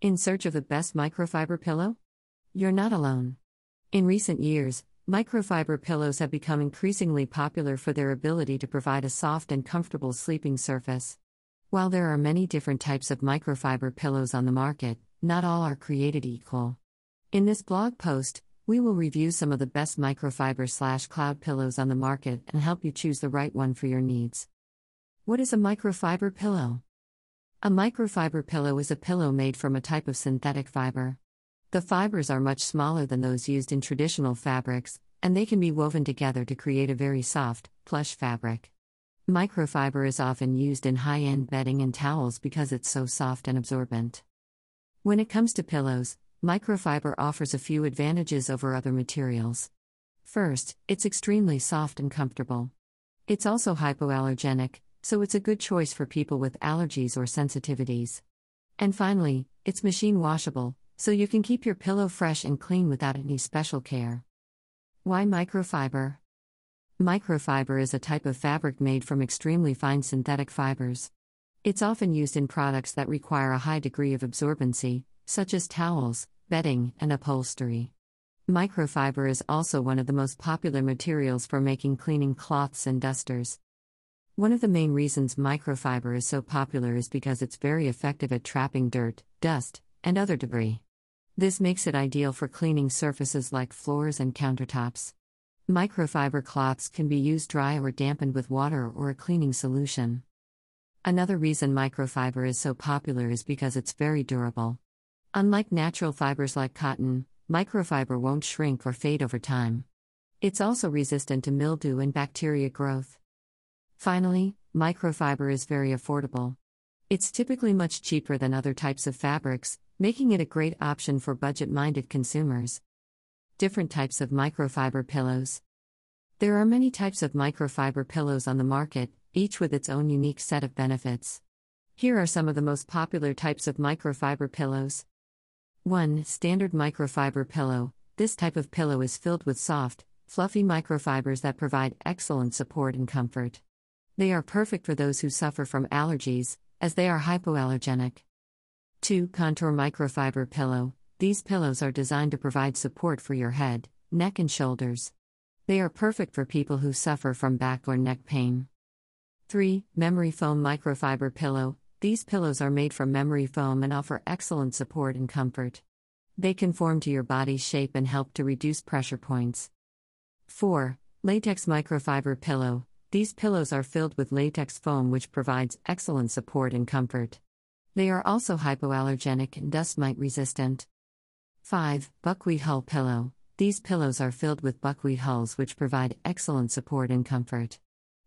In search of the best microfiber pillow? You're not alone. In recent years, microfiber pillows have become increasingly popular for their ability to provide a soft and comfortable sleeping surface. While there are many different types of microfiber pillows on the market, not all are created equal. In this blog post, we will review some of the best microfiber slash cloud pillows on the market and help you choose the right one for your needs. What is a microfiber pillow? A microfiber pillow is a pillow made from a type of synthetic fiber. The fibers are much smaller than those used in traditional fabrics, and they can be woven together to create a very soft, plush fabric. Microfiber is often used in high end bedding and towels because it's so soft and absorbent. When it comes to pillows, microfiber offers a few advantages over other materials. First, it's extremely soft and comfortable. It's also hypoallergenic, so it's a good choice for people with allergies or sensitivities. And finally, it's machine washable, so you can keep your pillow fresh and clean without any special care. Why microfiber? Microfiber is a type of fabric made from extremely fine synthetic fibers. It's often used in products that require a high degree of absorbency, such as towels, bedding, and upholstery. Microfiber is also one of the most popular materials for making cleaning cloths and dusters. One of the main reasons microfiber is so popular is because it's very effective at trapping dirt, dust, and other debris. This makes it ideal for cleaning surfaces like floors and countertops. Microfiber cloths can be used dry or dampened with water or a cleaning solution. Another reason microfiber is so popular is because it's very durable. Unlike natural fibers like cotton, microfiber won't shrink or fade over time. It's also resistant to mildew and bacteria growth. Finally, microfiber is very affordable. It's typically much cheaper than other types of fabrics, making it a great option for budget minded consumers. Different types of microfiber pillows. There are many types of microfiber pillows on the market, each with its own unique set of benefits. Here are some of the most popular types of microfiber pillows. 1. Standard microfiber pillow. This type of pillow is filled with soft, fluffy microfibers that provide excellent support and comfort. They are perfect for those who suffer from allergies, as they are hypoallergenic. 2. Contour microfiber pillow. These pillows are designed to provide support for your head, neck, and shoulders. They are perfect for people who suffer from back or neck pain. 3. Memory foam microfiber pillow. These pillows are made from memory foam and offer excellent support and comfort. They conform to your body's shape and help to reduce pressure points. 4. Latex microfiber pillow. These pillows are filled with latex foam, which provides excellent support and comfort. They are also hypoallergenic and dust mite resistant. 5. Buckwheat hull pillow. These pillows are filled with buckwheat hulls, which provide excellent support and comfort.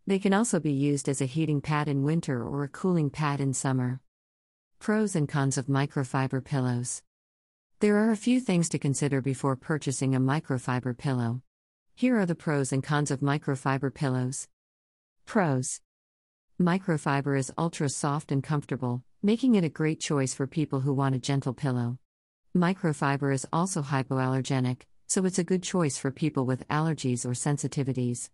They can also be used as a heating pad in winter or a cooling pad in summer. Pros and cons of microfiber pillows. There are a few things to consider before purchasing a microfiber pillow. Here are the pros and cons of microfiber pillows. Pros Microfiber is ultra soft and comfortable, making it a great choice for people who want a gentle pillow. Microfiber is also hypoallergenic, so it's a good choice for people with allergies or sensitivities.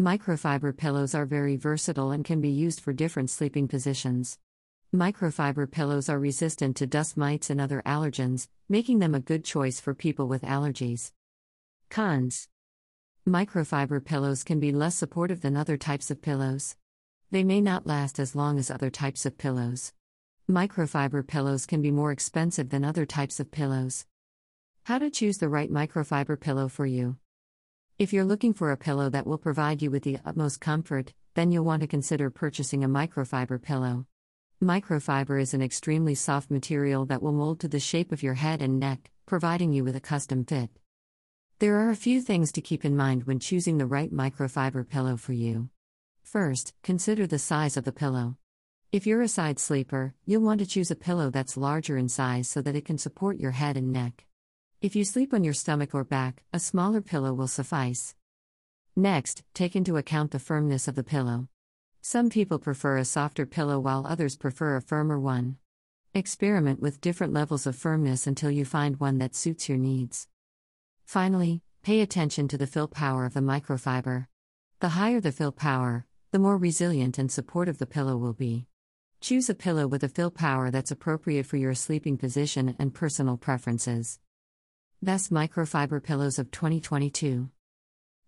Microfiber pillows are very versatile and can be used for different sleeping positions. Microfiber pillows are resistant to dust mites and other allergens, making them a good choice for people with allergies. Cons Microfiber pillows can be less supportive than other types of pillows. They may not last as long as other types of pillows. Microfiber pillows can be more expensive than other types of pillows. How to choose the right microfiber pillow for you. If you're looking for a pillow that will provide you with the utmost comfort, then you'll want to consider purchasing a microfiber pillow. Microfiber is an extremely soft material that will mold to the shape of your head and neck, providing you with a custom fit. There are a few things to keep in mind when choosing the right microfiber pillow for you. First, consider the size of the pillow. If you're a side sleeper, you'll want to choose a pillow that's larger in size so that it can support your head and neck. If you sleep on your stomach or back, a smaller pillow will suffice. Next, take into account the firmness of the pillow. Some people prefer a softer pillow while others prefer a firmer one. Experiment with different levels of firmness until you find one that suits your needs. Finally, pay attention to the fill power of the microfiber. The higher the fill power, the more resilient and supportive the pillow will be. Choose a pillow with a fill power that's appropriate for your sleeping position and personal preferences. Best Microfiber Pillows of 2022.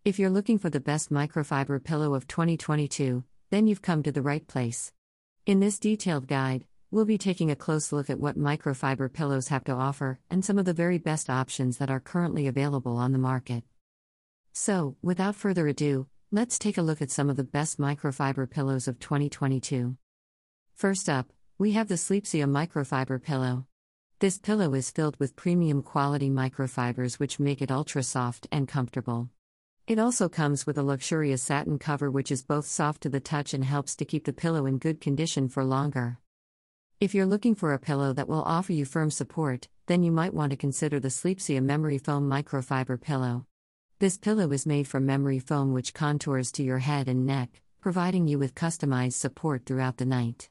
If you're looking for the best microfiber pillow of 2022, then you've come to the right place. In this detailed guide, we'll be taking a close look at what microfiber pillows have to offer and some of the very best options that are currently available on the market. So, without further ado, let's take a look at some of the best microfiber pillows of 2022. First up, we have the Sleepsia microfiber pillow. This pillow is filled with premium quality microfibers which make it ultra soft and comfortable. It also comes with a luxurious satin cover which is both soft to the touch and helps to keep the pillow in good condition for longer. If you're looking for a pillow that will offer you firm support, then you might want to consider the Sleepsia Memory Foam Microfiber Pillow. This pillow is made from memory foam which contours to your head and neck, providing you with customized support throughout the night.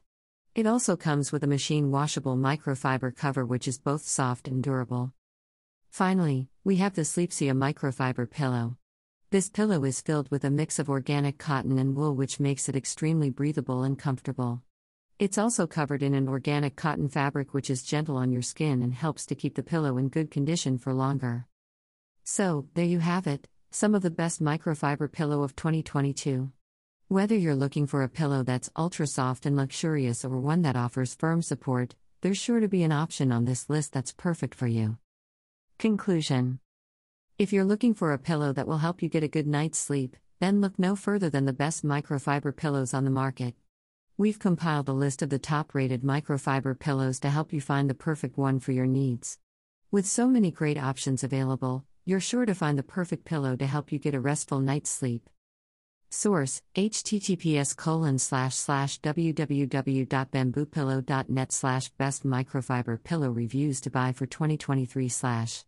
It also comes with a machine washable microfiber cover which is both soft and durable. Finally, we have the Sleepsia microfiber pillow. This pillow is filled with a mix of organic cotton and wool which makes it extremely breathable and comfortable. It's also covered in an organic cotton fabric which is gentle on your skin and helps to keep the pillow in good condition for longer. So, there you have it, some of the best microfiber pillow of 2022. Whether you're looking for a pillow that's ultra soft and luxurious or one that offers firm support, there's sure to be an option on this list that's perfect for you. Conclusion If you're looking for a pillow that will help you get a good night's sleep, then look no further than the best microfiber pillows on the market. We've compiled a list of the top rated microfiber pillows to help you find the perfect one for your needs. With so many great options available, you're sure to find the perfect pillow to help you get a restful night's sleep. Source https colon slash slash www.bamboopillow.net slash best microfiber pillow reviews to buy for 2023 slash